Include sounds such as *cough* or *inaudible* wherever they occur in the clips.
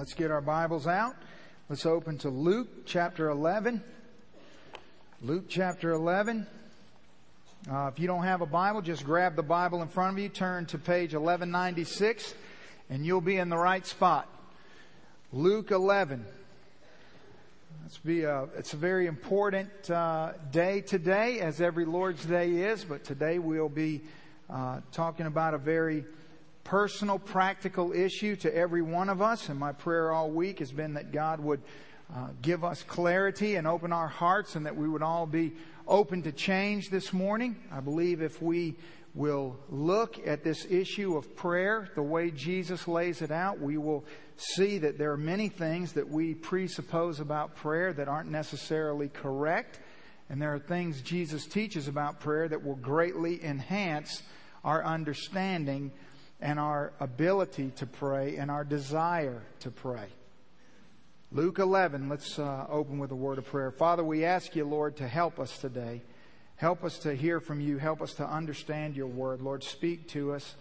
Let's get our Bibles out. Let's open to Luke chapter 11. Luke chapter 11. Uh, if you don't have a Bible, just grab the Bible in front of you, turn to page 1196, and you'll be in the right spot. Luke 11. Let's be a, it's a very important uh, day today, as every Lord's Day is, but today we'll be uh, talking about a very personal, practical issue to every one of us. And my prayer all week has been that God would uh, give us clarity and open our hearts and that we would all be open to change this morning. I believe if we will look at this issue of prayer the way Jesus lays it out, we will see that there are many things that we presuppose about prayer that aren't necessarily correct. And there are things Jesus teaches about prayer that will greatly enhance our understanding and our ability to pray and our desire to pray. Luke 11, let's uh, open with a word of prayer. Father, we ask you, Lord, to help us today. Help us to hear from you. Help us to understand your word. Lord, speak to us,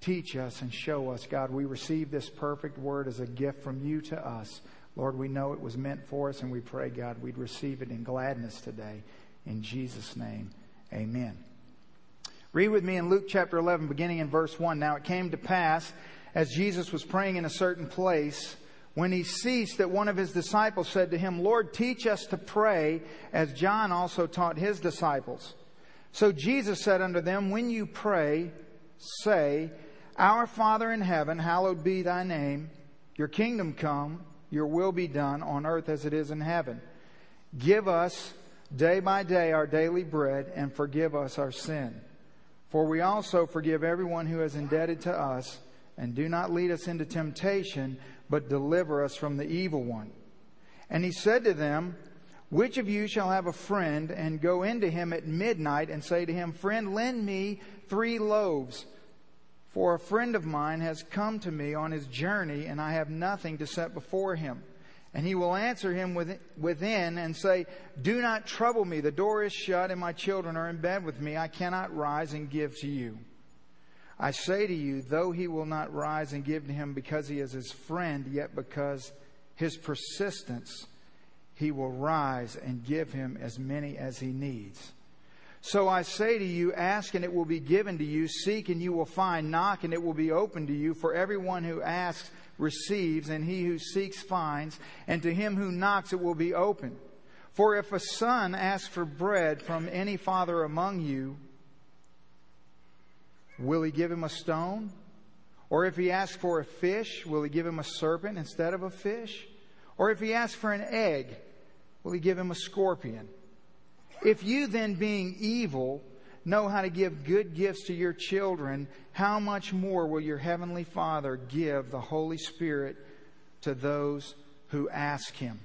teach us, and show us. God, we receive this perfect word as a gift from you to us. Lord, we know it was meant for us, and we pray, God, we'd receive it in gladness today. In Jesus' name, amen. Read with me in Luke chapter 11, beginning in verse 1. Now it came to pass, as Jesus was praying in a certain place, when he ceased, that one of his disciples said to him, Lord, teach us to pray, as John also taught his disciples. So Jesus said unto them, When you pray, say, Our Father in heaven, hallowed be thy name. Your kingdom come, your will be done on earth as it is in heaven. Give us day by day our daily bread, and forgive us our sin for we also forgive everyone who is indebted to us, and do not lead us into temptation, but deliver us from the evil one. And he said to them, Which of you shall have a friend and go into him at midnight and say to him, Friend, lend me three loaves? For a friend of mine has come to me on his journey, and I have nothing to set before him. And he will answer him within and say, Do not trouble me. The door is shut and my children are in bed with me. I cannot rise and give to you. I say to you, though he will not rise and give to him because he is his friend, yet because his persistence, he will rise and give him as many as he needs. So I say to you, ask and it will be given to you, seek and you will find, knock and it will be opened to you. For everyone who asks receives, and he who seeks finds, and to him who knocks it will be open. For if a son asks for bread from any father among you, will he give him a stone? Or if he asks for a fish, will he give him a serpent instead of a fish? Or if he asks for an egg, will he give him a scorpion? If you then, being evil, know how to give good gifts to your children, how much more will your heavenly Father give the Holy Spirit to those who ask him?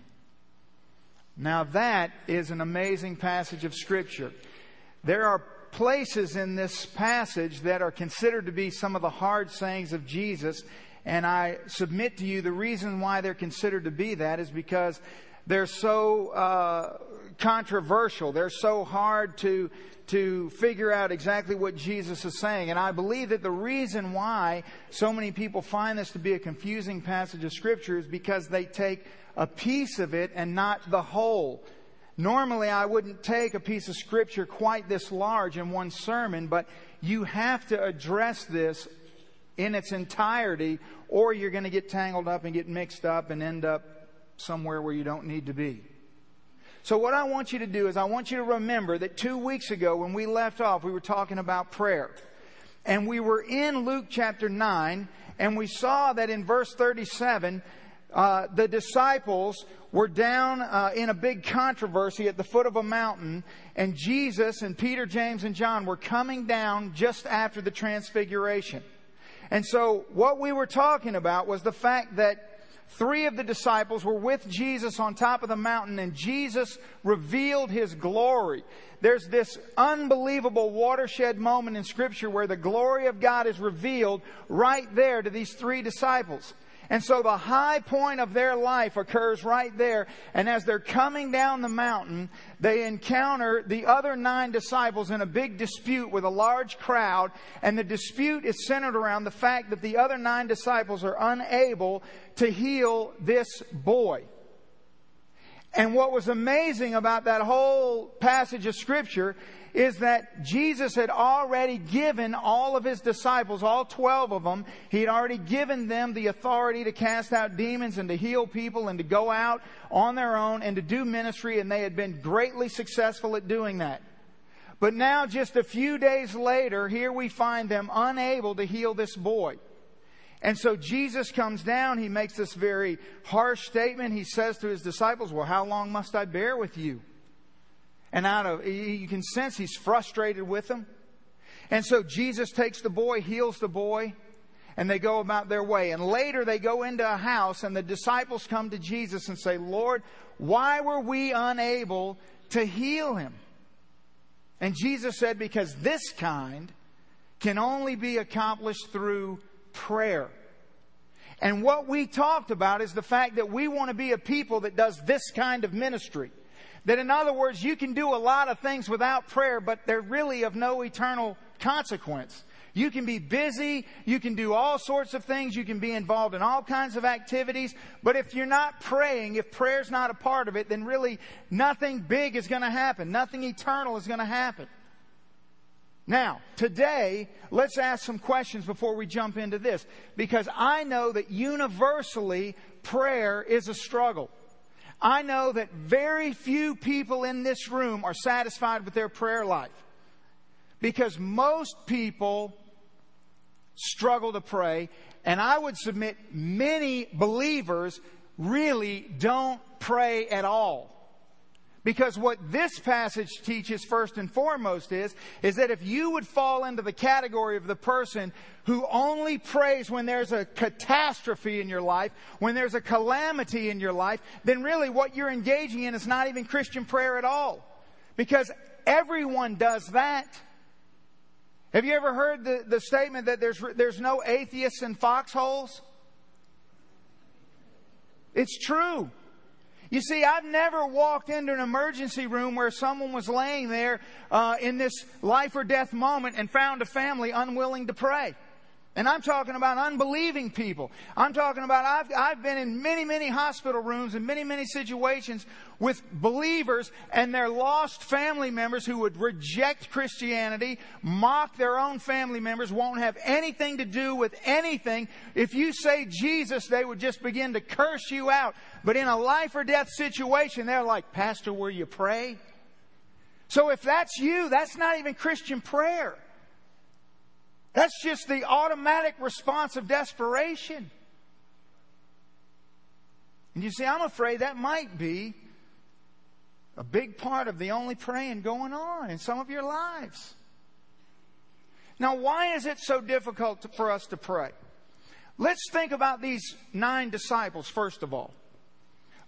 Now that is an amazing passage of scripture. There are places in this passage that are considered to be some of the hard sayings of Jesus, and I submit to you the reason why they're considered to be that is because they're so uh, controversial. They're so hard to to figure out exactly what Jesus is saying. And I believe that the reason why so many people find this to be a confusing passage of Scripture is because they take a piece of it and not the whole. Normally, I wouldn't take a piece of Scripture quite this large in one sermon, but you have to address this in its entirety, or you're going to get tangled up and get mixed up and end up somewhere where you don't need to be. So what I want you to do is I want you to remember that two weeks ago when we left off, we were talking about prayer. And we were in Luke chapter 9, and we saw that in verse 37, uh, the disciples were down uh, in a big controversy at the foot of a mountain, and Jesus and Peter, James, and John were coming down just after the transfiguration. And so what we were talking about was the fact that Three of the disciples were with Jesus on top of the mountain and Jesus revealed his glory. There's this unbelievable watershed moment in scripture where the glory of God is revealed right there to these three disciples. And so the high point of their life occurs right there. And as they're coming down the mountain, they encounter the other nine disciples in a big dispute with a large crowd. And the dispute is centered around the fact that the other nine disciples are unable to heal this boy. And what was amazing about that whole passage of scripture is that Jesus had already given all of his disciples, all 12 of them, he had already given them the authority to cast out demons and to heal people and to go out on their own and to do ministry, and they had been greatly successful at doing that. But now, just a few days later, here we find them unable to heal this boy. And so Jesus comes down. He makes this very harsh statement. He says to his disciples, Well, how long must I bear with you? And out of, you can sense he's frustrated with them. And so Jesus takes the boy, heals the boy, and they go about their way. And later they go into a house and the disciples come to Jesus and say, Lord, why were we unable to heal him? And Jesus said, because this kind can only be accomplished through prayer. And what we talked about is the fact that we want to be a people that does this kind of ministry. That in other words, you can do a lot of things without prayer, but they're really of no eternal consequence. You can be busy, you can do all sorts of things, you can be involved in all kinds of activities, but if you're not praying, if prayer's not a part of it, then really nothing big is going to happen. Nothing eternal is going to happen. Now, today, let's ask some questions before we jump into this, because I know that universally prayer is a struggle. I know that very few people in this room are satisfied with their prayer life because most people struggle to pray, and I would submit many believers really don't pray at all. Because what this passage teaches first and foremost is, is that if you would fall into the category of the person who only prays when there's a catastrophe in your life, when there's a calamity in your life, then really what you're engaging in is not even Christian prayer at all. Because everyone does that. Have you ever heard the, the statement that there's, there's no atheists in foxholes? It's true. You see, I've never walked into an emergency room where someone was laying there uh, in this life or death moment and found a family unwilling to pray. And I'm talking about unbelieving people. I'm talking about, I've, I've been in many, many hospital rooms and many, many situations with believers and their lost family members who would reject Christianity, mock their own family members, won't have anything to do with anything. If you say Jesus, they would just begin to curse you out. But in a life or death situation, they're like, Pastor, will you pray? So if that's you, that's not even Christian prayer. That's just the automatic response of desperation. And you see, I'm afraid that might be a big part of the only praying going on in some of your lives. Now, why is it so difficult to, for us to pray? Let's think about these nine disciples, first of all.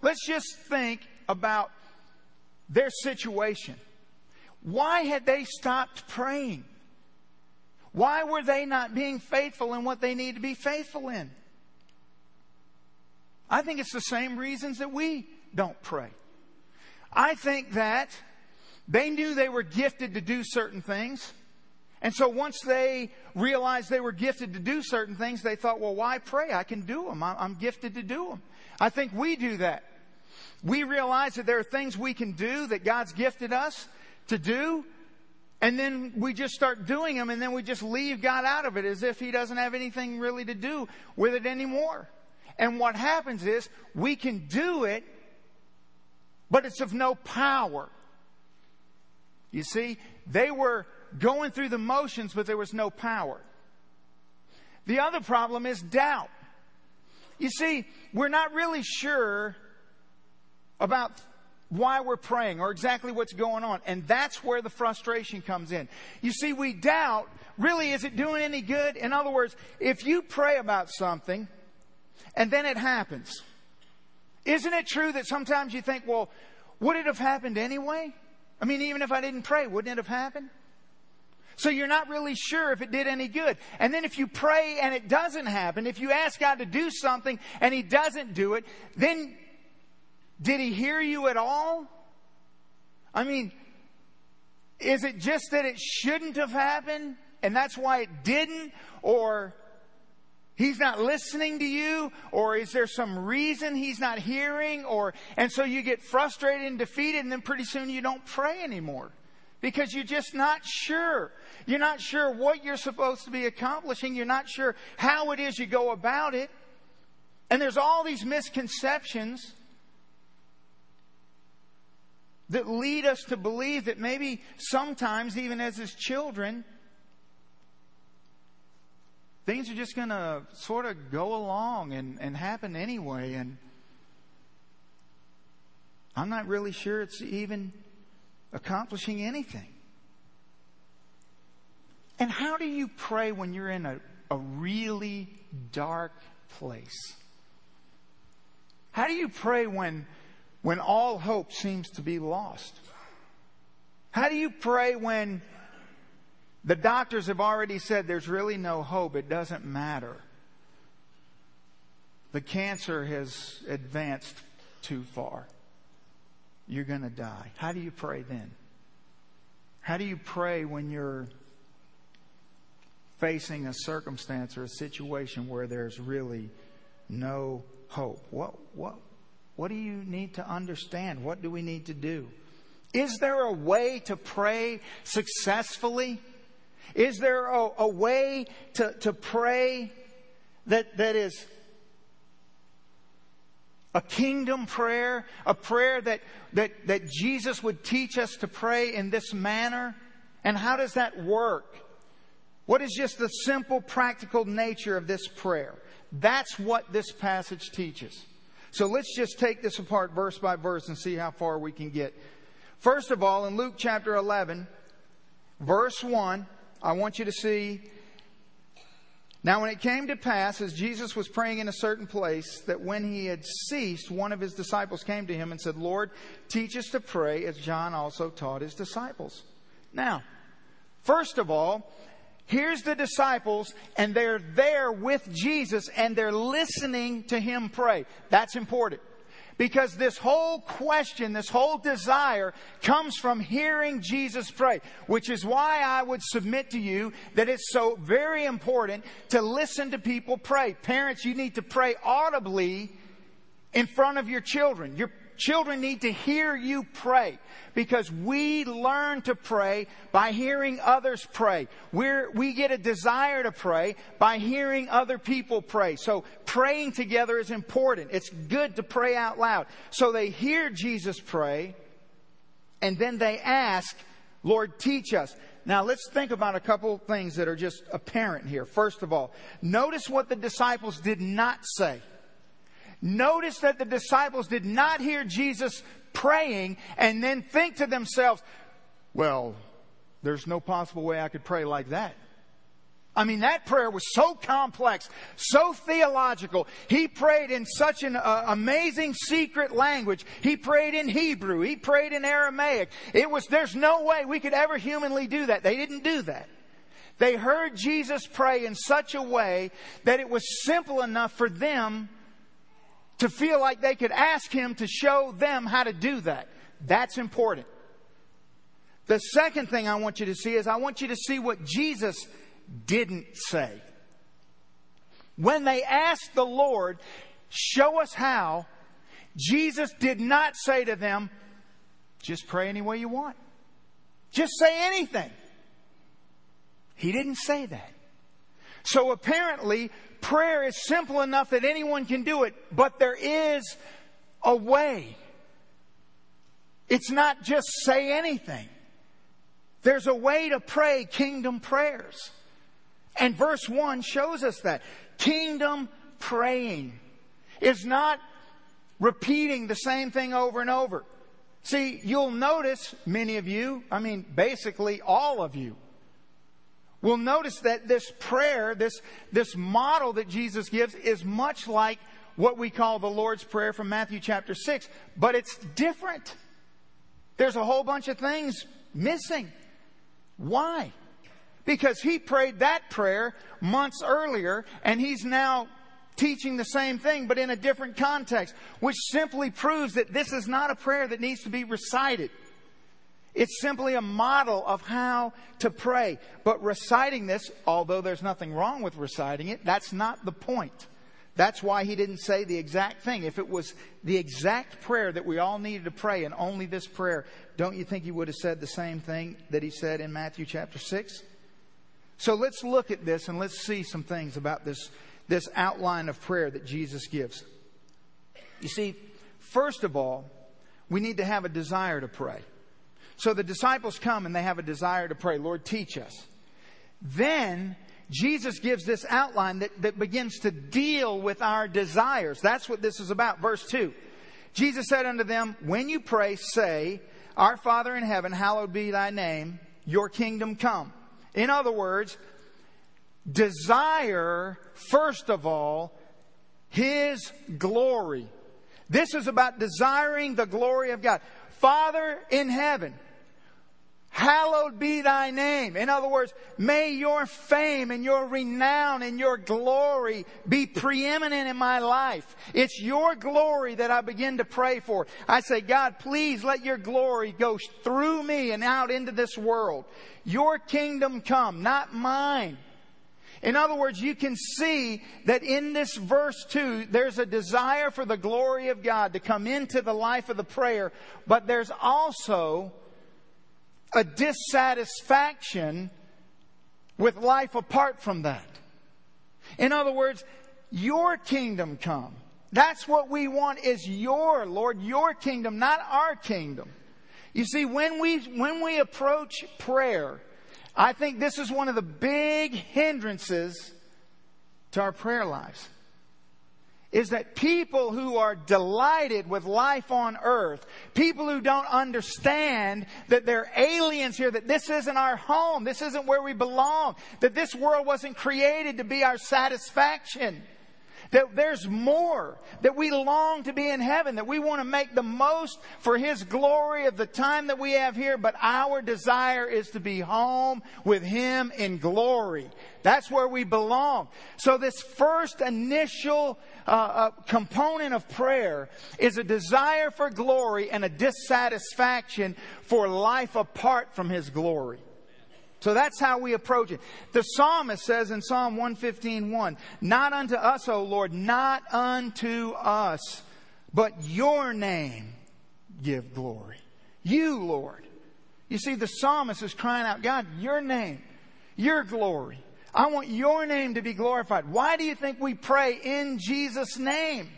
Let's just think about their situation. Why had they stopped praying? Why were they not being faithful in what they need to be faithful in? I think it's the same reasons that we don't pray. I think that they knew they were gifted to do certain things. And so once they realized they were gifted to do certain things, they thought, well, why pray? I can do them. I'm gifted to do them. I think we do that. We realize that there are things we can do that God's gifted us to do, and then we just start doing them and then we just leave God out of it as if He doesn't have anything really to do with it anymore. And what happens is we can do it, but it's of no power. You see, they were going through the motions, but there was no power. The other problem is doubt. You see, we're not really sure about why we're praying or exactly what's going on. And that's where the frustration comes in. You see, we doubt, really, is it doing any good? In other words, if you pray about something and then it happens, isn't it true that sometimes you think, well, would it have happened anyway? I mean, even if I didn't pray, wouldn't it have happened? So you're not really sure if it did any good. And then if you pray and it doesn't happen, if you ask God to do something and He doesn't do it, then did He hear you at all? I mean, is it just that it shouldn't have happened and that's why it didn't? Or He's not listening to you, or is there some reason he's not hearing, or, and so you get frustrated and defeated, and then pretty soon you don't pray anymore. Because you're just not sure. You're not sure what you're supposed to be accomplishing. You're not sure how it is you go about it. And there's all these misconceptions that lead us to believe that maybe sometimes, even as his children, things are just going to sort of go along and, and happen anyway. And I'm not really sure it's even accomplishing anything. And how do you pray when you're in a, a really dark place? How do you pray when, when all hope seems to be lost? How do you pray when the doctors have already said there's really no hope. It doesn't matter. The cancer has advanced too far. You're going to die. How do you pray then? How do you pray when you're facing a circumstance or a situation where there's really no hope? What, what, what do you need to understand? What do we need to do? Is there a way to pray successfully? Is there a, a way to, to pray that, that is a kingdom prayer, a prayer that, that, that Jesus would teach us to pray in this manner? And how does that work? What is just the simple, practical nature of this prayer? That's what this passage teaches. So let's just take this apart verse by verse and see how far we can get. First of all, in Luke chapter 11, verse 1, I want you to see. Now, when it came to pass, as Jesus was praying in a certain place, that when he had ceased, one of his disciples came to him and said, Lord, teach us to pray as John also taught his disciples. Now, first of all, here's the disciples, and they're there with Jesus, and they're listening to him pray. That's important. Because this whole question, this whole desire comes from hearing Jesus pray, which is why I would submit to you that it's so very important to listen to people pray. Parents, you need to pray audibly in front of your children. Children need to hear you pray because we learn to pray by hearing others pray. We're, we get a desire to pray by hearing other people pray. So praying together is important. It's good to pray out loud. So they hear Jesus pray and then they ask, Lord, teach us. Now let's think about a couple things that are just apparent here. First of all, notice what the disciples did not say. Notice that the disciples did not hear Jesus praying and then think to themselves, well, there's no possible way I could pray like that. I mean, that prayer was so complex, so theological. He prayed in such an uh, amazing secret language. He prayed in Hebrew. He prayed in Aramaic. It was, there's no way we could ever humanly do that. They didn't do that. They heard Jesus pray in such a way that it was simple enough for them to feel like they could ask him to show them how to do that. That's important. The second thing I want you to see is I want you to see what Jesus didn't say. When they asked the Lord, show us how, Jesus did not say to them, just pray any way you want. Just say anything. He didn't say that. So apparently, prayer is simple enough that anyone can do it, but there is a way. It's not just say anything. There's a way to pray kingdom prayers. And verse 1 shows us that. Kingdom praying is not repeating the same thing over and over. See, you'll notice, many of you, I mean, basically all of you, we'll notice that this prayer, this, this model that Jesus gives is much like what we call the Lord's Prayer from Matthew chapter 6, but it's different. There's a whole bunch of things missing. Why? Because he prayed that prayer months earlier and he's now teaching the same thing but in a different context, which simply proves that this is not a prayer that needs to be recited. It's simply a model of how to pray. But reciting this, although there's nothing wrong with reciting it, that's not the point. That's why he didn't say the exact thing. If it was the exact prayer that we all needed to pray and only this prayer, don't you think he would have said the same thing that he said in Matthew chapter 6? So let's look at this and let's see some things about this, this outline of prayer that Jesus gives. You see, first of all, we need to have a desire to pray. So the disciples come and they have a desire to pray. Lord, teach us. Then Jesus gives this outline that, that begins to deal with our desires. That's what this is about. Verse 2. Jesus said unto them, When you pray, say, Our Father in heaven, hallowed be thy name, your kingdom come. In other words, desire, first of all, his glory. This is about desiring the glory of God. Father in heaven, Hallowed be thy name. In other words, may your fame and your renown and your glory be preeminent in my life. It's your glory that I begin to pray for. I say, God, please let your glory go through me and out into this world. Your kingdom come, not mine. In other words, you can see that in this verse too, there's a desire for the glory of God to come into the life of the prayer, but there's also a dissatisfaction with life apart from that. In other words, your kingdom come. That's what we want is your, Lord, your kingdom, not our kingdom. You see, when we, when we approach prayer, I think this is one of the big hindrances to our prayer lives is that people who are delighted with life on earth, people who don't understand that they're aliens here, that this isn't our home, this isn't where we belong, that this world wasn't created to be our satisfaction. That there's more, that we long to be in heaven, that we want to make the most for His glory of the time that we have here, but our desire is to be home with Him in glory. That's where we belong. So this first initial uh, uh, component of prayer is a desire for glory and a dissatisfaction for life apart from His glory. So that's how we approach it. The psalmist says in Psalm 115:1, "Not unto us, O Lord, not unto us, but your name give glory." You, Lord. You see, the psalmist is crying out, God, your name, your glory. I want your name to be glorified. Why do you think we pray in Jesus' name?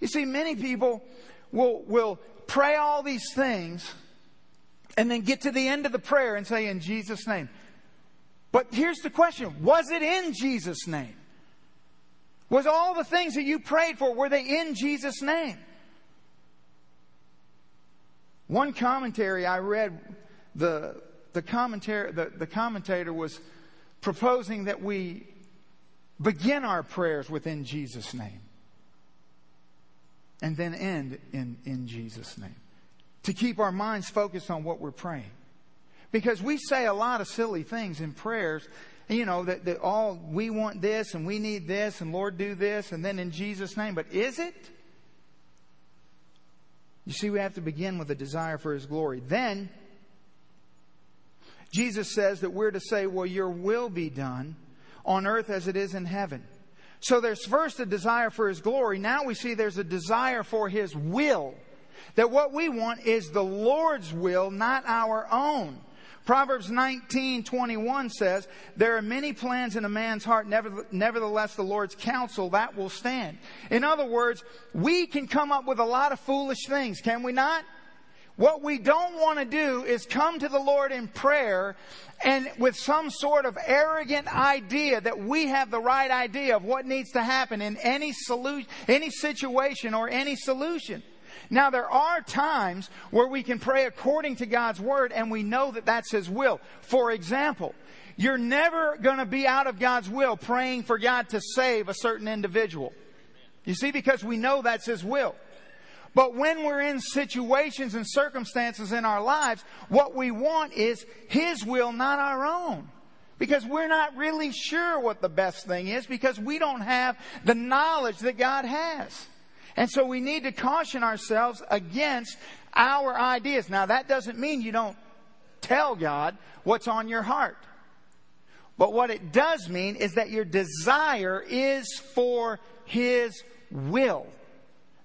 You see, many people will, will pray all these things and then get to the end of the prayer and say, in Jesus' name. But here's the question Was it in Jesus' name? Was all the things that you prayed for, were they in Jesus' name? One commentary I read, the, the, commentary, the, the commentator was proposing that we begin our prayers within Jesus' name and then end in, in Jesus' name to keep our minds focused on what we're praying. Because we say a lot of silly things in prayers, you know, that, that all we want this and we need this and Lord do this and then in Jesus' name. But is it? You see, we have to begin with a desire for His glory. Then, Jesus says that we're to say, well, your will be done on earth as it is in heaven. So there's first a desire for His glory. Now we see there's a desire for His will. That what we want is the Lord's will, not our own. Proverbs 19:21 says, "There are many plans in a man's heart, nevertheless the Lord's counsel that will stand." In other words, we can come up with a lot of foolish things, can we not? What we don't want to do is come to the Lord in prayer and with some sort of arrogant idea that we have the right idea of what needs to happen in any solution, any situation or any solution. Now, there are times where we can pray according to God's word and we know that that's His will. For example, you're never going to be out of God's will praying for God to save a certain individual. You see, because we know that's His will. But when we're in situations and circumstances in our lives, what we want is His will, not our own. Because we're not really sure what the best thing is because we don't have the knowledge that God has. And so we need to caution ourselves against our ideas. Now that doesn't mean you don't tell God what's on your heart. But what it does mean is that your desire is for His will.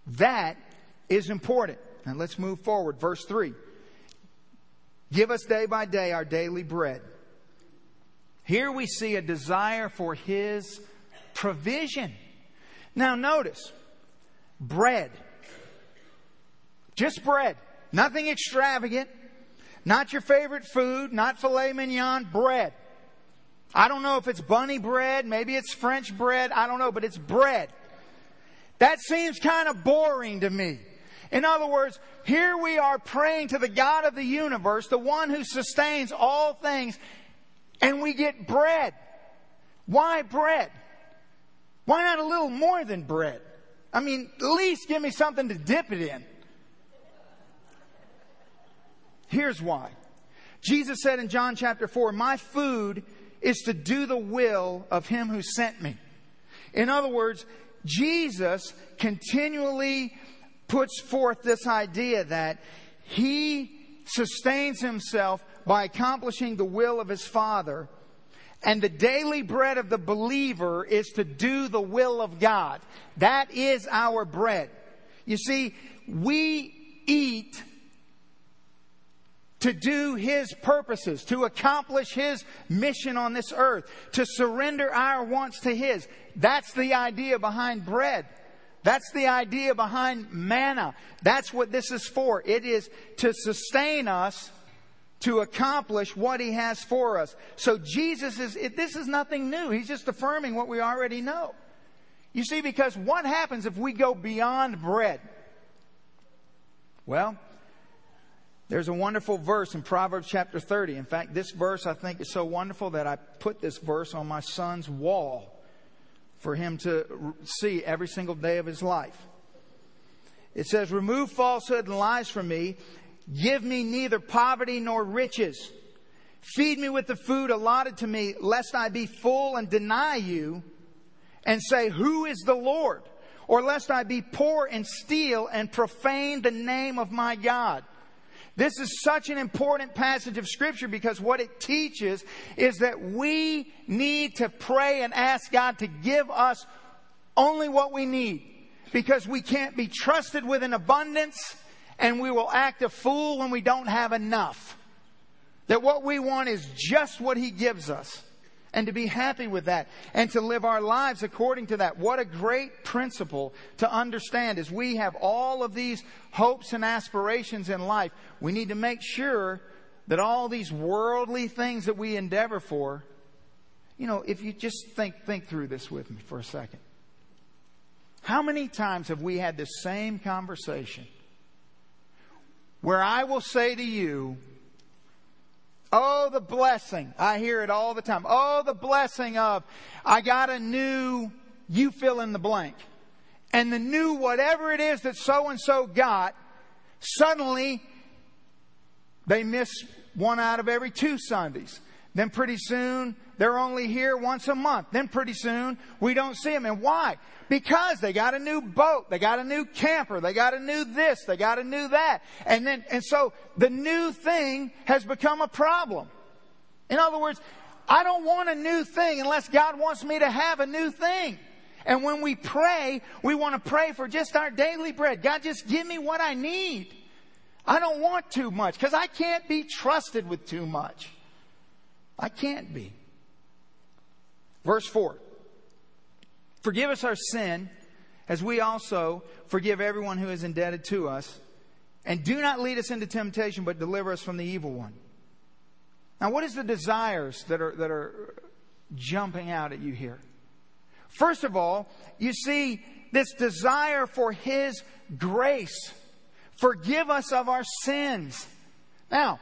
That is important. And let's move forward. Verse 3. Give us day by day our daily bread. Here we see a desire for His provision. Now notice, bread. Just bread. Nothing extravagant. Not your favorite food. Not filet mignon. Bread. I don't know if it's bunny bread, maybe it's French bread, I don't know, but it's bread. That seems kind of boring to me. In other words, here we are praying to the God of the universe, the one who sustains all things, and we get bread. Why bread? Why not a little more than bread? I mean, at least give me something to dip it in. Here's why. Jesus said in John chapter 4, My food is to do the will of him who sent me. In other words, Jesus continually puts forth this idea that he sustains himself by accomplishing the will of his Father. And the daily bread of the believer is to do the will of God. That is our bread. You see, we eat to do His purposes, to accomplish His mission on this earth, to surrender our wants to His. That's the idea behind bread. That's the idea behind manna. That's what this is for. It is to sustain us to accomplish what He has for us. So Jesus is, this is nothing new. He's just affirming what we already know. You see, because what happens if we go beyond bread? Well, there's a wonderful verse in Proverbs chapter 30. In fact, this verse I think is so wonderful that I put this verse on my son's wall for him to see every single day of his life. It says, Remove falsehood and lies from me. Give me neither poverty nor riches. Feed me with the food allotted to me, lest I be full and deny you and say, Who is the Lord? Or lest I be poor and steal and profane the name of my God. This is such an important passage of scripture because what it teaches is that we need to pray and ask God to give us only what we need because we can't be trusted with an abundance and we will act a fool when we don't have enough. That what we want is just what He gives us and to be happy with that and to live our lives according to that. What a great principle to understand is we have all of these hopes and aspirations in life. We need to make sure that all these worldly things that we endeavor for, you know, if you just think, think through this with me for a second. How many times have we had this same conversation where I will say to you, Oh, the blessing. I hear it all the time. Oh, the blessing of, I got a new, you fill in the blank. And the new whatever it is that so and so got, suddenly they miss one out of every two Sundays. Then pretty soon they're only here once a month. Then pretty soon we don't see them. And why? Because they got a new boat, they got a new camper, they got a new this, they got a new that. And then, and so the new thing has become a problem. In other words, I don't want a new thing unless God wants me to have a new thing. And when we pray, we want to pray for just our daily bread. God, just give me what I need. I don't want too much because I can't be trusted with too much. I can't be. Verse 4 Forgive us our sin as we also forgive everyone who is indebted to us. And do not lead us into temptation, but deliver us from the evil one. Now, what is the desires that are, that are jumping out at you here? First of all, you see this desire for His grace. Forgive us of our sins. Now,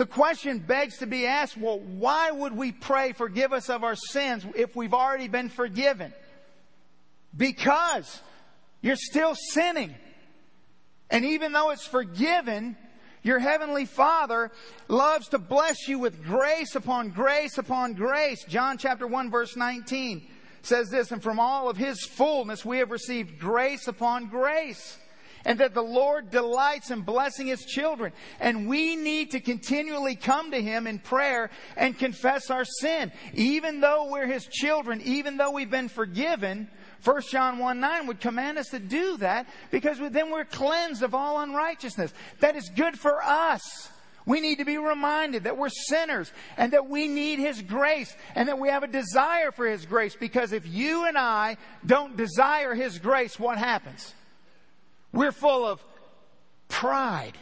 the question begs to be asked, well, why would we pray, forgive us of our sins, if we've already been forgiven? Because you're still sinning. And even though it's forgiven, your heavenly Father loves to bless you with grace upon grace upon grace. John chapter 1 verse 19 says this, and from all of His fullness we have received grace upon grace. And that the Lord delights in blessing His children. And we need to continually come to Him in prayer and confess our sin. Even though we're His children, even though we've been forgiven, 1 John 1 9 would command us to do that because then we're cleansed of all unrighteousness. That is good for us. We need to be reminded that we're sinners and that we need His grace and that we have a desire for His grace because if you and I don't desire His grace, what happens? We're full of pride.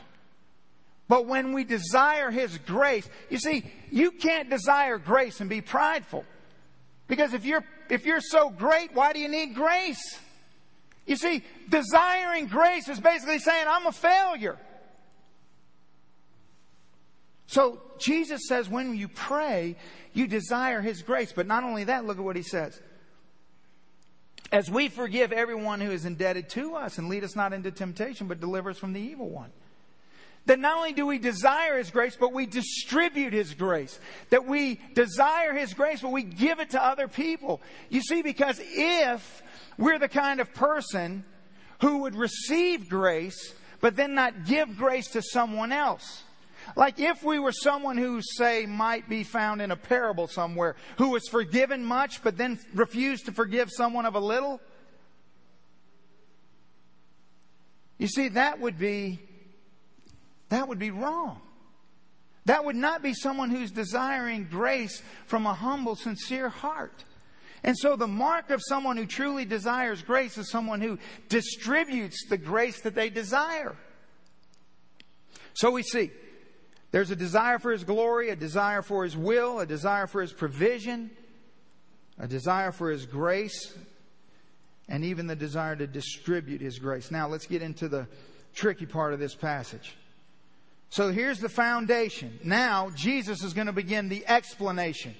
But when we desire His grace, you see, you can't desire grace and be prideful. Because if you're, if you're so great, why do you need grace? You see, desiring grace is basically saying, I'm a failure. So Jesus says when you pray, you desire His grace. But not only that, look at what He says. As we forgive everyone who is indebted to us and lead us not into temptation, but deliver us from the evil one that not only do we desire His grace, but we distribute His grace. That we desire His grace, but we give it to other people. You see, because if we're the kind of person who would receive grace, but then not give grace to someone else, like if we were someone who, say, might be found in a parable somewhere, who was forgiven much, but then refused to forgive someone of a little, you see, that would be that would be wrong. That would not be someone who's desiring grace from a humble, sincere heart. And so the mark of someone who truly desires grace is someone who distributes the grace that they desire. So we see there's a desire for His glory, a desire for His will, a desire for His provision, a desire for His grace, and even the desire to distribute His grace. Now let's get into the tricky part of this passage. So here's the foundation. Now, Jesus is going to begin the explanation.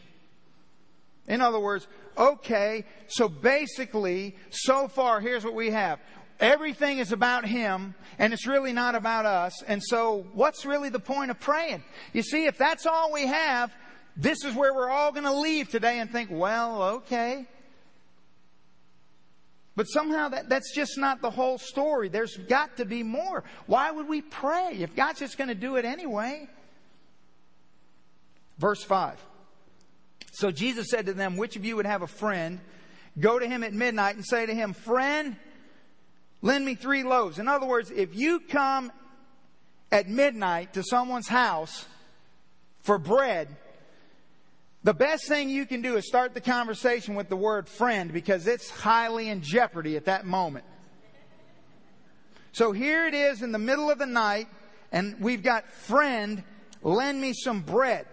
In other words, okay, so basically, so far, here's what we have. Everything is about Him, and it's really not about us. And so, what's really the point of praying? You see, if that's all we have, this is where we're all going to leave today and think, well, okay. But somehow that, that's just not the whole story. There's got to be more. Why would we pray if God's just going to do it anyway? Verse 5. So Jesus said to them, Which of you would have a friend? Go to him at midnight and say to him, Friend, lend me three loaves. In other words, if you come at midnight to someone's house for bread, the best thing you can do is start the conversation with the word friend because it's highly in jeopardy at that moment. So here it is in the middle of the night, and we've got friend, lend me some bread.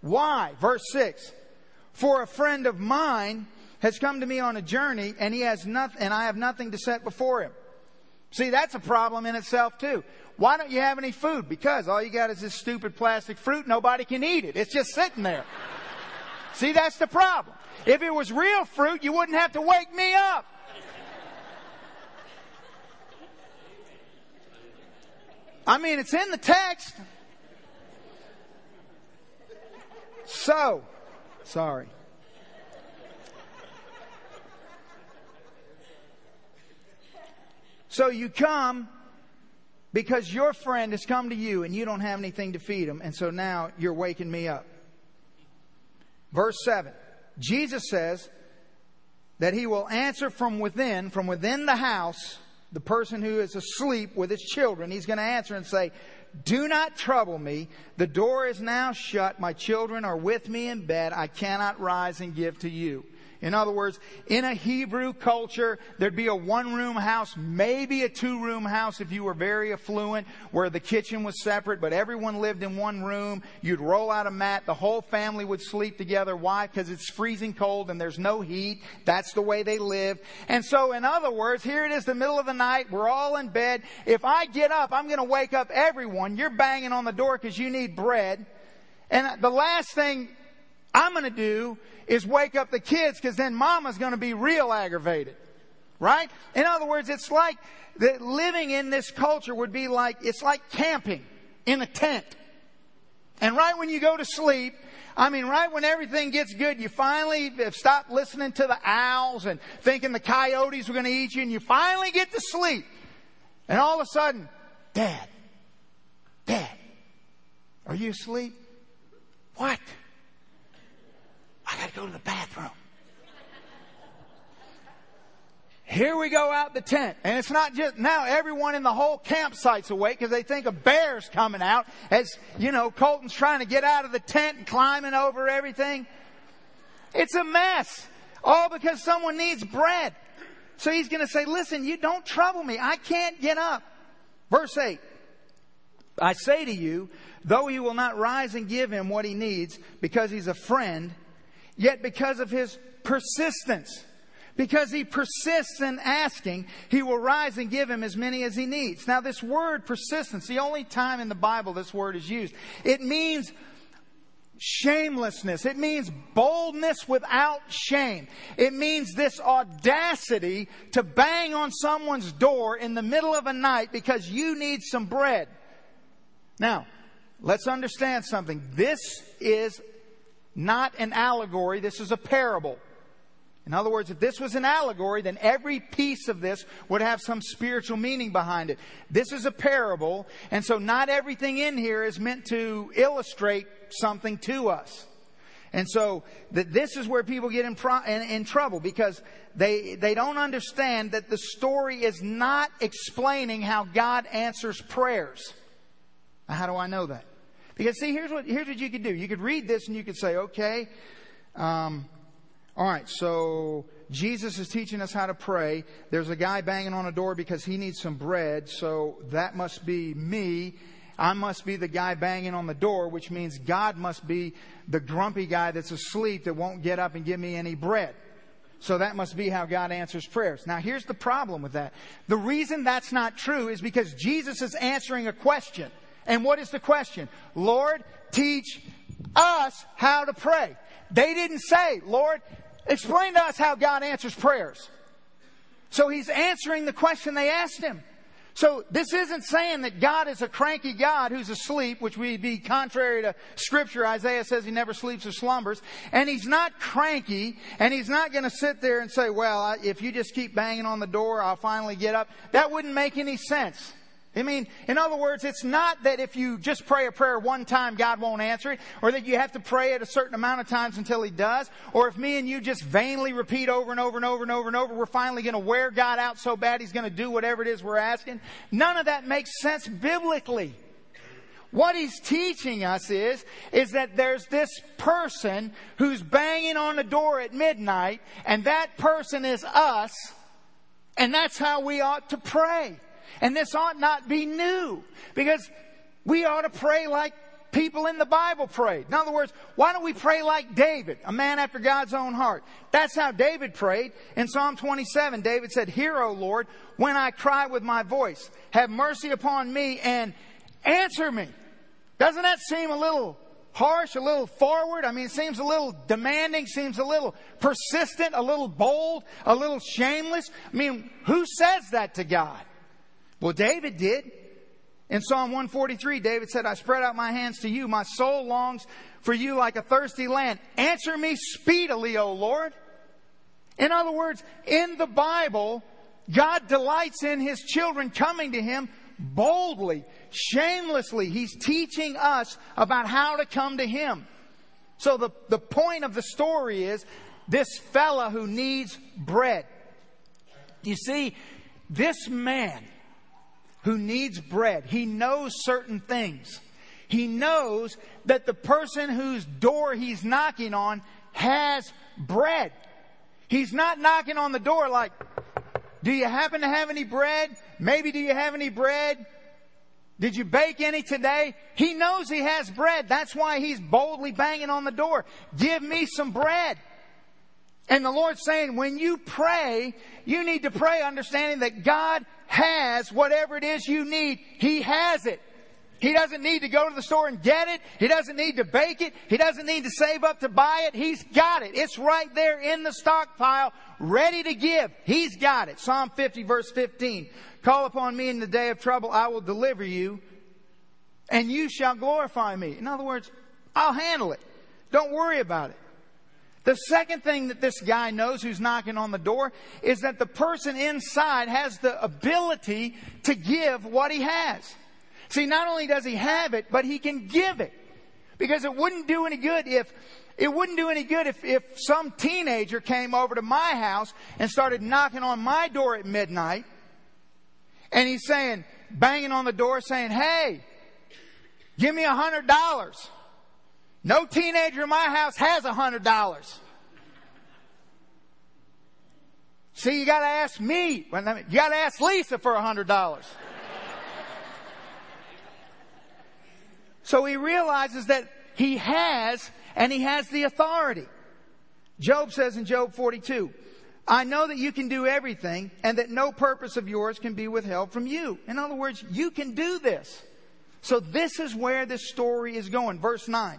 Why? Verse 6. For a friend of mine has come to me on a journey, and he has nothing, and I have nothing to set before him. See, that's a problem in itself too. Why don't you have any food? Because all you got is this stupid plastic fruit. Nobody can eat it. It's just sitting there. See, that's the problem. If it was real fruit, you wouldn't have to wake me up. I mean, it's in the text. So, sorry. So you come because your friend has come to you and you don't have anything to feed him, and so now you're waking me up. Verse 7. Jesus says that he will answer from within, from within the house, the person who is asleep with his children. He's going to answer and say, do not trouble me. The door is now shut. My children are with me in bed. I cannot rise and give to you. In other words, in a Hebrew culture, there'd be a one room house, maybe a two room house if you were very affluent, where the kitchen was separate, but everyone lived in one room. You'd roll out a mat, the whole family would sleep together. Why? Because it's freezing cold and there's no heat. That's the way they live. And so, in other words, here it is the middle of the night, we're all in bed. If I get up, I'm gonna wake up everyone. You're banging on the door because you need bread. And the last thing I'm going to do is wake up the kids because then mama's going to be real aggravated. Right? In other words, it's like that living in this culture would be like, it's like camping in a tent. And right when you go to sleep, I mean, right when everything gets good, you finally have stopped listening to the owls and thinking the coyotes were going to eat you, and you finally get to sleep. And all of a sudden, Dad, Dad, are you asleep? What? I got to go to the bathroom. Here we go out the tent. And it's not just, now everyone in the whole campsite's awake because they think a bear's coming out as, you know, Colton's trying to get out of the tent and climbing over everything. It's a mess. All because someone needs bread. So he's going to say, listen, you don't trouble me. I can't get up. Verse 8. I say to you, though he will not rise and give him what he needs because he's a friend, yet because of his persistence, because he persists in asking, he will rise and give him as many as he needs. Now this word persistence, the only time in the Bible this word is used, it means shamelessness. It means boldness without shame. It means this audacity to bang on someone's door in the middle of a night because you need some bread. Now, let's understand something. This is not an allegory. This is a parable. In other words, if this was an allegory, then every piece of this would have some spiritual meaning behind it. This is a parable, and so not everything in here is meant to illustrate something to us. And so that this is where people get in, pro- in, in trouble because they, they don't understand that the story is not explaining how God answers prayers. Now, how do I know that? Because see, here's what, here's what you could do. You could read this and you could say, okay, um, all right, so Jesus is teaching us how to pray. There's a guy banging on a door because he needs some bread, so that must be me. I must be the guy banging on the door, which means God must be the grumpy guy that's asleep that won't get up and give me any bread. So that must be how God answers prayers. Now here's the problem with that. The reason that's not true is because Jesus is answering a question. And what is the question? Lord, teach us how to pray. They didn't say, Lord, Explain to us how God answers prayers. So he's answering the question they asked him. So this isn't saying that God is a cranky God who's asleep, which would be contrary to scripture. Isaiah says he never sleeps or slumbers. And he's not cranky, and he's not going to sit there and say, well, if you just keep banging on the door, I'll finally get up. That wouldn't make any sense. I mean, in other words, it's not that if you just pray a prayer one time, God won't answer it, or that you have to pray it a certain amount of times until He does, or if me and you just vainly repeat over and over and over and over and over, we're finally going to wear God out so bad He's going to do whatever it is we're asking. None of that makes sense biblically. What he's teaching us is, is that there's this person who's banging on the door at midnight, and that person is us, and that's how we ought to pray. And this ought not be new because we ought to pray like people in the Bible prayed. In other words, why don't we pray like David, a man after God's own heart? That's how David prayed. In Psalm 27, David said, Hear, O Lord, when I cry with my voice. Have mercy upon me and answer me. Doesn't that seem a little harsh, a little forward? I mean, it seems a little demanding, seems a little persistent, a little bold, a little shameless. I mean, who says that to God? Well, David did. In Psalm 143, David said, I spread out my hands to you. My soul longs for you like a thirsty land. Answer me speedily, O Lord. In other words, in the Bible, God delights in His children coming to Him boldly, shamelessly. He's teaching us about how to come to Him. So the, the point of the story is this fella who needs bread. You see, this man, who needs bread. He knows certain things. He knows that the person whose door he's knocking on has bread. He's not knocking on the door like, do you happen to have any bread? Maybe do you have any bread? Did you bake any today? He knows he has bread. That's why he's boldly banging on the door. Give me some bread. And the Lord's saying, when you pray, you need to pray understanding that God has whatever it is you need. He has it. He doesn't need to go to the store and get it. He doesn't need to bake it. He doesn't need to save up to buy it. He's got it. It's right there in the stockpile, ready to give. He's got it. Psalm 50 verse 15. Call upon me in the day of trouble. I will deliver you and you shall glorify me. In other words, I'll handle it. Don't worry about it. The second thing that this guy knows who's knocking on the door is that the person inside has the ability to give what he has. See, not only does he have it, but he can give it. Because it wouldn't do any good if, it wouldn't do any good if, if some teenager came over to my house and started knocking on my door at midnight and he's saying, banging on the door saying, hey, give me a hundred dollars. No teenager in my house has a hundred dollars. See, you gotta ask me. You gotta ask Lisa for a hundred dollars. So he realizes that he has and he has the authority. Job says in Job 42, I know that you can do everything and that no purpose of yours can be withheld from you. In other words, you can do this. So this is where this story is going. Verse 9.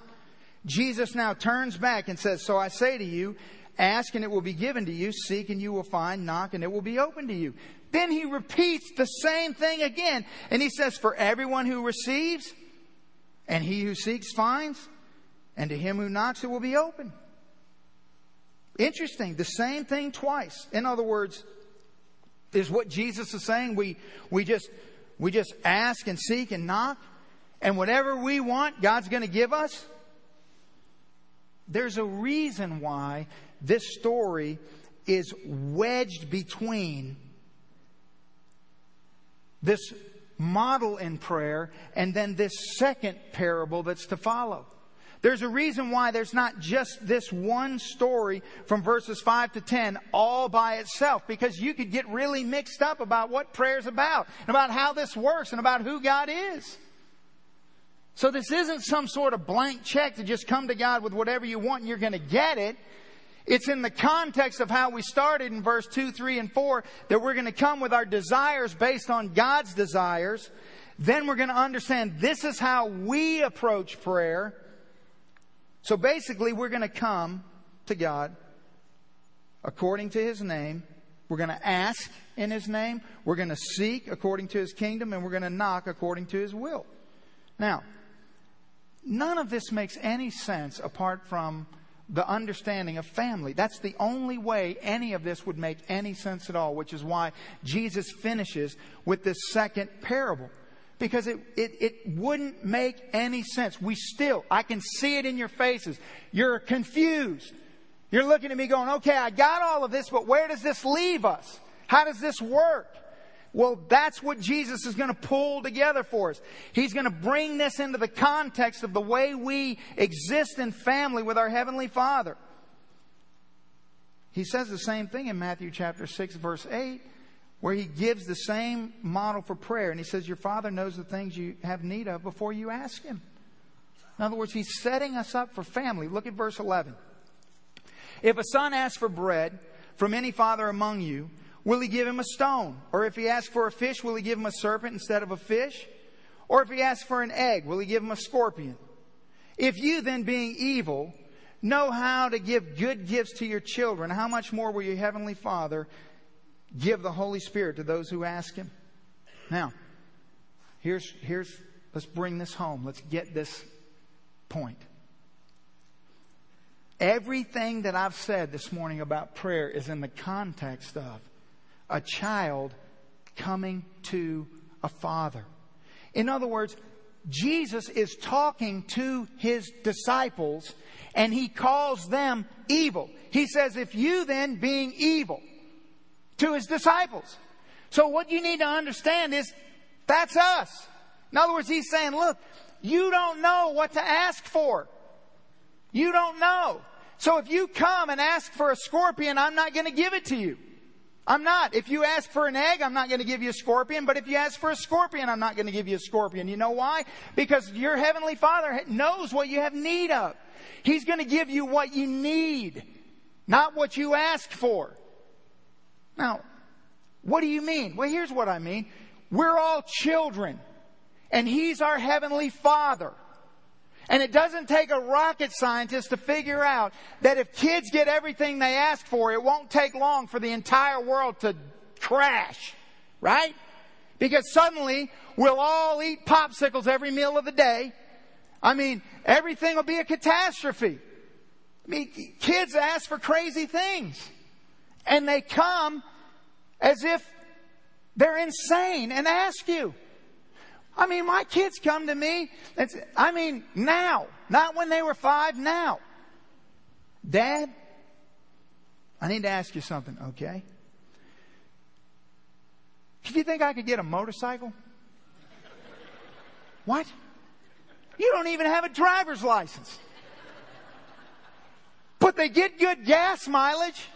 Jesus now turns back and says, So I say to you, ask and it will be given to you, seek and you will find, knock and it will be open to you. Then he repeats the same thing again. And he says, For everyone who receives, and he who seeks finds, and to him who knocks it will be open. Interesting. The same thing twice. In other words, is what Jesus is saying. We, we just, we just ask and seek and knock, and whatever we want, God's going to give us. There's a reason why this story is wedged between this model in prayer and then this second parable that's to follow. There's a reason why there's not just this one story from verses 5 to 10 all by itself because you could get really mixed up about what prayer's about and about how this works and about who God is. So this isn't some sort of blank check to just come to God with whatever you want and you're going to get it. It's in the context of how we started in verse 2, 3, and 4 that we're going to come with our desires based on God's desires. Then we're going to understand this is how we approach prayer. So basically, we're going to come to God according to His name. We're going to ask in His name. We're going to seek according to His kingdom. And we're going to knock according to His will. Now, none of this makes any sense apart from the understanding of family. That's the only way any of this would make any sense at all, which is why Jesus finishes with this second parable. Because it, it, it wouldn't make any sense. We still, I can see it in your faces. You're confused. You're looking at me going, okay, I got all of this, but where does this leave us? How does this work? Well, that's what Jesus is going to pull together for us. He's going to bring this into the context of the way we exist in family with our Heavenly Father. He says the same thing in Matthew chapter 6 verse 8 where he gives the same model for prayer and he says your father knows the things you have need of before you ask him. In other words, he's setting us up for family. Look at verse 11. If a son asks for bread from any father among you, Will he give him a stone? Or if he asks for a fish, will he give him a serpent instead of a fish? Or if he asks for an egg, will he give him a scorpion? If you then being evil know how to give good gifts to your children, how much more will your heavenly Father give the Holy Spirit to those who ask him? Now, here's, here's, let's bring this home. Let's get this point. Everything that I've said this morning about prayer is in the context of a child coming to a father. In other words, Jesus is talking to his disciples and he calls them evil. He says, if you then being evil to his disciples. So what you need to understand is that's us. In other words, he's saying, look, you don't know what to ask for. You don't know. So if you come and ask for a scorpion, I'm not going to give it to you. I'm not. If you ask for an egg, I'm not going to give you a scorpion. But if you ask for a scorpion, I'm not going to give you a scorpion. You know why? Because your heavenly father knows what you have need of. He's going to give you what you need, not what you ask for. Now, what do you mean? Well, here's what I mean. We're all children. And He's our Heavenly Father. And it doesn't take a rocket scientist to figure out that if kids get everything they ask for, it won't take long for the entire world to crash. Right? Because suddenly we'll all eat popsicles every meal of the day. I mean, everything will be a catastrophe. I mean, kids ask for crazy things. And they come as if they're insane and ask you. I mean, my kids come to me. I mean, now, not when they were five, now. Dad, I need to ask you something, okay? Do you think I could get a motorcycle? *laughs* What? You don't even have a driver's license. But they get good gas mileage.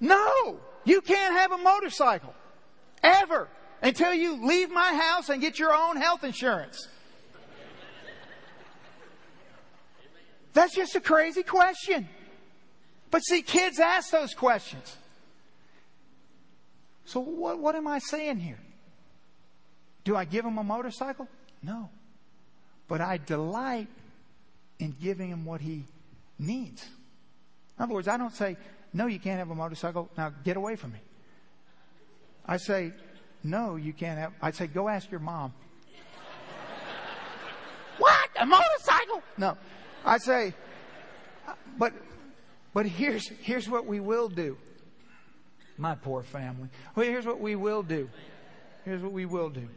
No, you can't have a motorcycle. Ever until you leave my house and get your own health insurance. That's just a crazy question. But see, kids ask those questions. So what, what am I saying here? Do I give him a motorcycle? No. But I delight in giving him what he needs. In other words, I don't say, no, you can't have a motorcycle. Now get away from me. I say, no, you can't have. I'd say, go ask your mom. *laughs* what? A motorcycle? No. I say, but, but here's, here's what we will do. My poor family. Well, here's what we will do. Here's what we will do.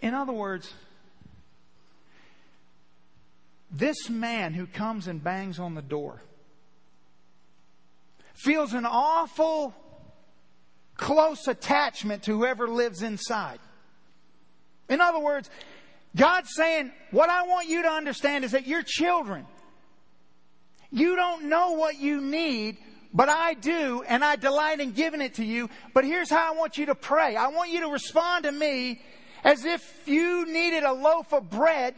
In other words, this man who comes and bangs on the door feels an awful close attachment to whoever lives inside. In other words, God's saying, what I want you to understand is that you're children. You don't know what you need, but I do, and I delight in giving it to you. But here's how I want you to pray. I want you to respond to me as if you needed a loaf of bread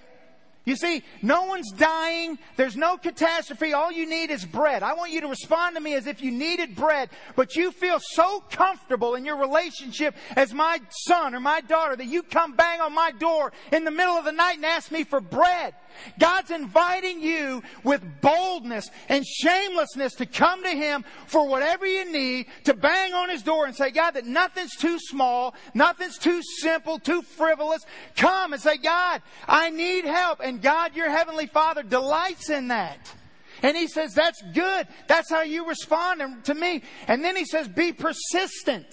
you see, no one's dying. There's no catastrophe. All you need is bread. I want you to respond to me as if you needed bread, but you feel so comfortable in your relationship as my son or my daughter that you come bang on my door in the middle of the night and ask me for bread. God's inviting you with boldness and shamelessness to come to Him for whatever you need, to bang on His door and say, God, that nothing's too small, nothing's too simple, too frivolous. Come and say, God, I need help. And God, your Heavenly Father, delights in that. And He says, that's good. That's how you respond to me. And then He says, be persistent.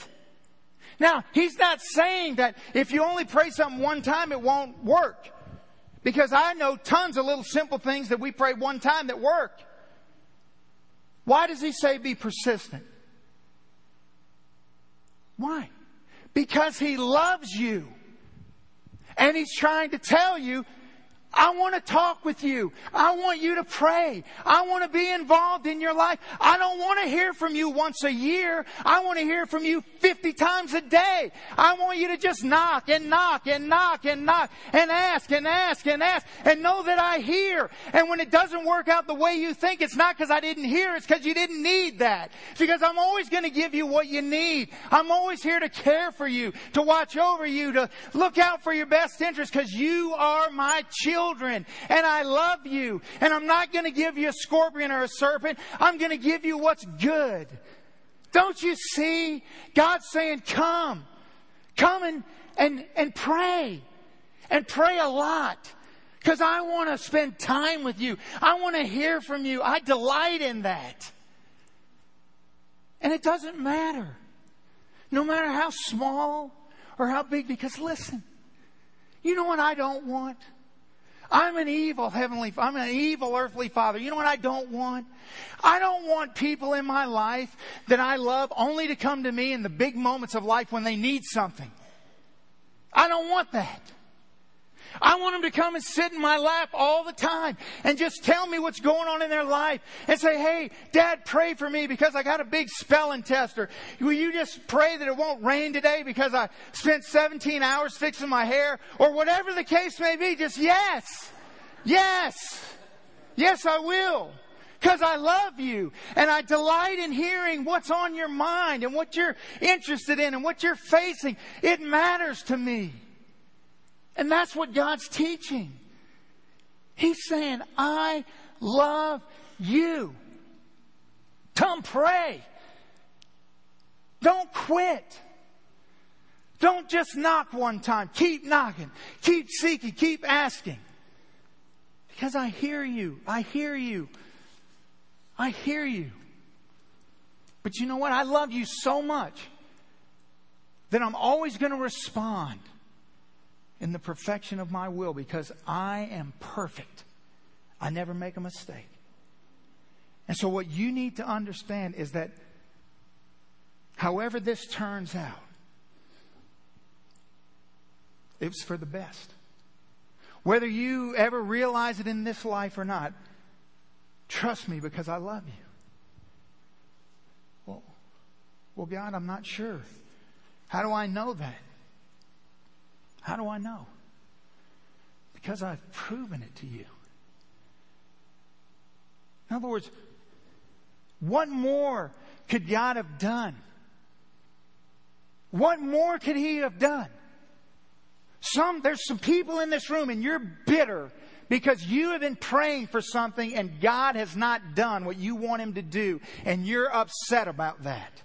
Now, He's not saying that if you only pray something one time, it won't work. Because I know tons of little simple things that we pray one time that work. Why does he say be persistent? Why? Because he loves you. And he's trying to tell you I want to talk with you. I want you to pray. I want to be involved in your life. I don't want to hear from you once a year. I want to hear from you 50 times a day. I want you to just knock and knock and knock and knock and ask and ask and ask and know that I hear. And when it doesn't work out the way you think, it's not because I didn't hear, it's because you didn't need that. It's because I'm always going to give you what you need. I'm always here to care for you, to watch over you, to look out for your best interest because you are my children children and I love you and I'm not going to give you a scorpion or a serpent. I'm going to give you what's good. Don't you see? God's saying, come, come and, and, and pray and pray a lot. Because I want to spend time with you. I want to hear from you. I delight in that. And it doesn't matter. No matter how small or how big, because listen, you know what I don't want? I'm an evil heavenly, I'm an evil earthly father. You know what I don't want? I don't want people in my life that I love only to come to me in the big moments of life when they need something. I don't want that. I want them to come and sit in my lap all the time and just tell me what's going on in their life and say, Hey, dad, pray for me because I got a big spelling test or will you just pray that it won't rain today because I spent 17 hours fixing my hair or whatever the case may be. Just yes. Yes. Yes, I will. Because I love you and I delight in hearing what's on your mind and what you're interested in and what you're facing. It matters to me. And that's what God's teaching. He's saying, I love you. Come pray. Don't quit. Don't just knock one time. Keep knocking. Keep seeking. Keep asking. Because I hear you. I hear you. I hear you. But you know what? I love you so much that I'm always going to respond in the perfection of my will because I am perfect. I never make a mistake. And so, what you need to understand is that however this turns out, it was for the best. Whether you ever realize it in this life or not, trust me because I love you. Well, well, God, I'm not sure. How do I know that? How do I know? Because I've proven it to you. In other words, what more could God have done? What more could He have done? Some, there's some people in this room and you're bitter because you have been praying for something and God has not done what you want Him to do and you're upset about that.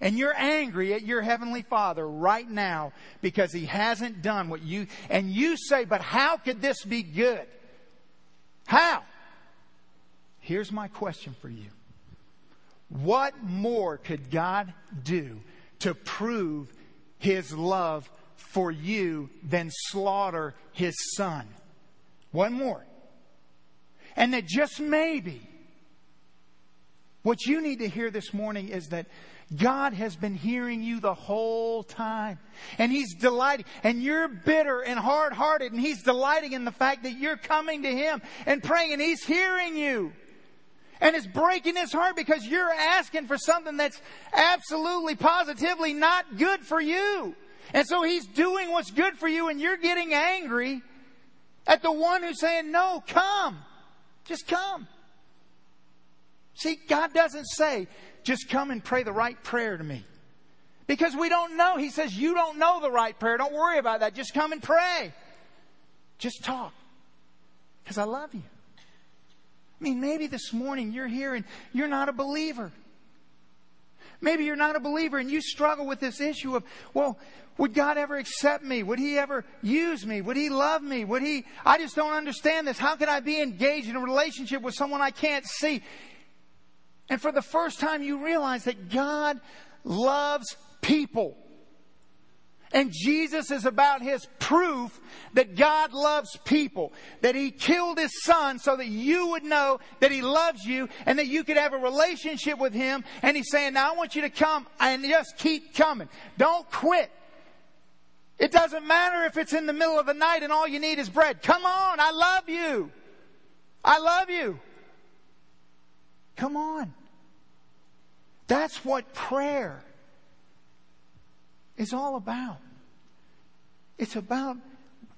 And you're angry at your Heavenly Father right now because He hasn't done what you, and you say, but how could this be good? How? Here's my question for you. What more could God do to prove His love for you than slaughter his son. One more. And that just maybe, what you need to hear this morning is that God has been hearing you the whole time. And He's delighting. And you're bitter and hard hearted. And He's delighting in the fact that you're coming to Him and praying and He's hearing you. And it's breaking His heart because you're asking for something that's absolutely, positively not good for you. And so he's doing what's good for you and you're getting angry at the one who's saying, no, come. Just come. See, God doesn't say, just come and pray the right prayer to me. Because we don't know. He says, you don't know the right prayer. Don't worry about that. Just come and pray. Just talk. Because I love you. I mean, maybe this morning you're here and you're not a believer. Maybe you're not a believer and you struggle with this issue of, well, would God ever accept me? Would He ever use me? Would He love me? Would He, I just don't understand this. How can I be engaged in a relationship with someone I can't see? And for the first time, you realize that God loves people. And Jesus is about his proof that God loves people. That he killed his son so that you would know that he loves you and that you could have a relationship with him. And he's saying, now I want you to come and just keep coming. Don't quit. It doesn't matter if it's in the middle of the night and all you need is bread. Come on, I love you. I love you. Come on. That's what prayer is all about. It's about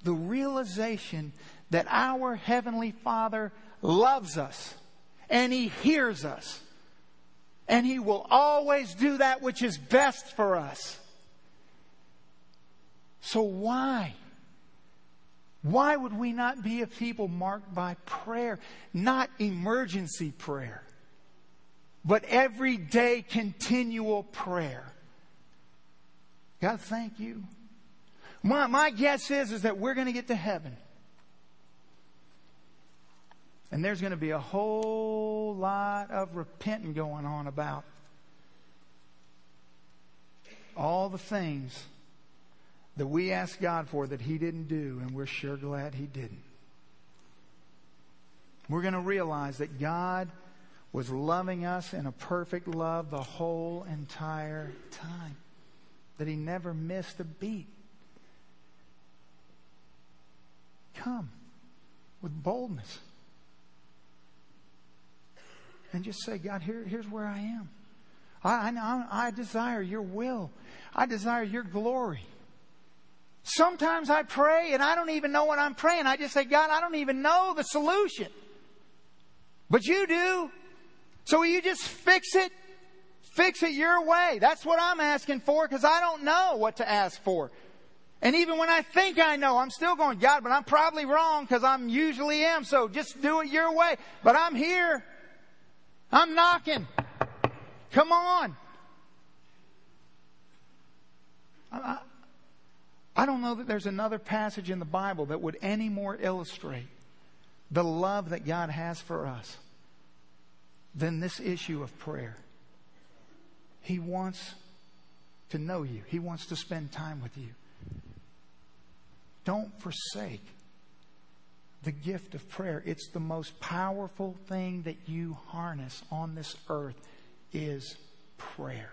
the realization that our Heavenly Father loves us and He hears us. And He will always do that which is best for us. So why? Why would we not be a people marked by prayer? Not emergency prayer, but everyday continual prayer. God, thank you. My, my guess is, is that we're going to get to heaven. And there's going to be a whole lot of repenting going on about all the things that we asked God for that He didn't do, and we're sure glad He didn't. We're going to realize that God was loving us in a perfect love the whole entire time, that He never missed a beat. Come with boldness and just say, God, here, here's where I am. I, I, I desire your will. I desire your glory. Sometimes I pray and I don't even know what I'm praying. I just say, God, I don't even know the solution. But you do. So will you just fix it? Fix it your way. That's what I'm asking for because I don't know what to ask for. And even when I think I know, I'm still going, God, but I'm probably wrong because I'm usually am. So just do it your way. But I'm here. I'm knocking. Come on. I, I don't know that there's another passage in the Bible that would any more illustrate the love that God has for us than this issue of prayer. He wants to know you. He wants to spend time with you. Don't forsake the gift of prayer. It's the most powerful thing that you harness on this earth is prayer.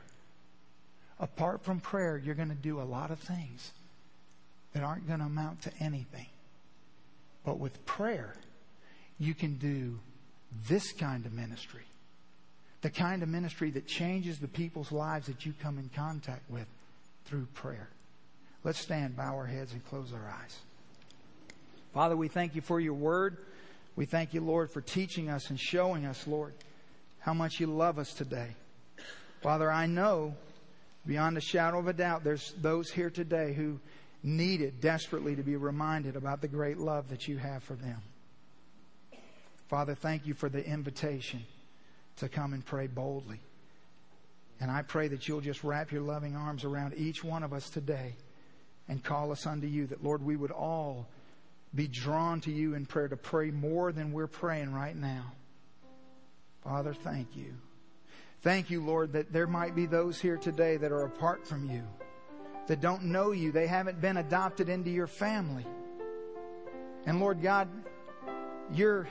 Apart from prayer, you're going to do a lot of things that aren't going to amount to anything. But with prayer, you can do this kind of ministry. The kind of ministry that changes the people's lives that you come in contact with through prayer. Let's stand, bow our heads, and close our eyes. Father, we thank you for your word. We thank you, Lord, for teaching us and showing us, Lord, how much you love us today. Father, I know beyond a shadow of a doubt there's those here today who needed desperately to be reminded about the great love that you have for them. Father, thank you for the invitation to come and pray boldly. And I pray that you'll just wrap your loving arms around each one of us today and call us unto you, that, Lord, we would all be drawn to you in prayer to pray more than we're praying right now. Father, thank you. Thank you, Lord, that there might be those here today that are apart from you, that don't know you. They haven't been adopted into your family. And Lord God, you're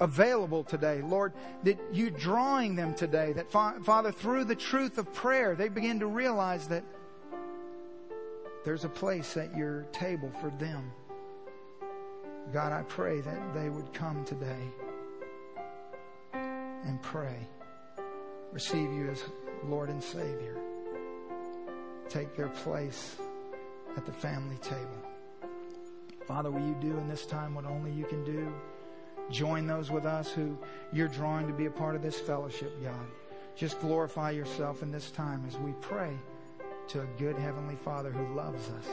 available today. Lord, that you drawing them today, that Father, through the truth of prayer, they begin to realize that there's a place at your table for them. God, I pray that they would come today and pray receive you as Lord and Savior. Take their place at the family table. Father, will you do in this time what only you can do? Join those with us who you're drawing to be a part of this fellowship, God. Just glorify yourself in this time as we pray to a good Heavenly Father who loves us.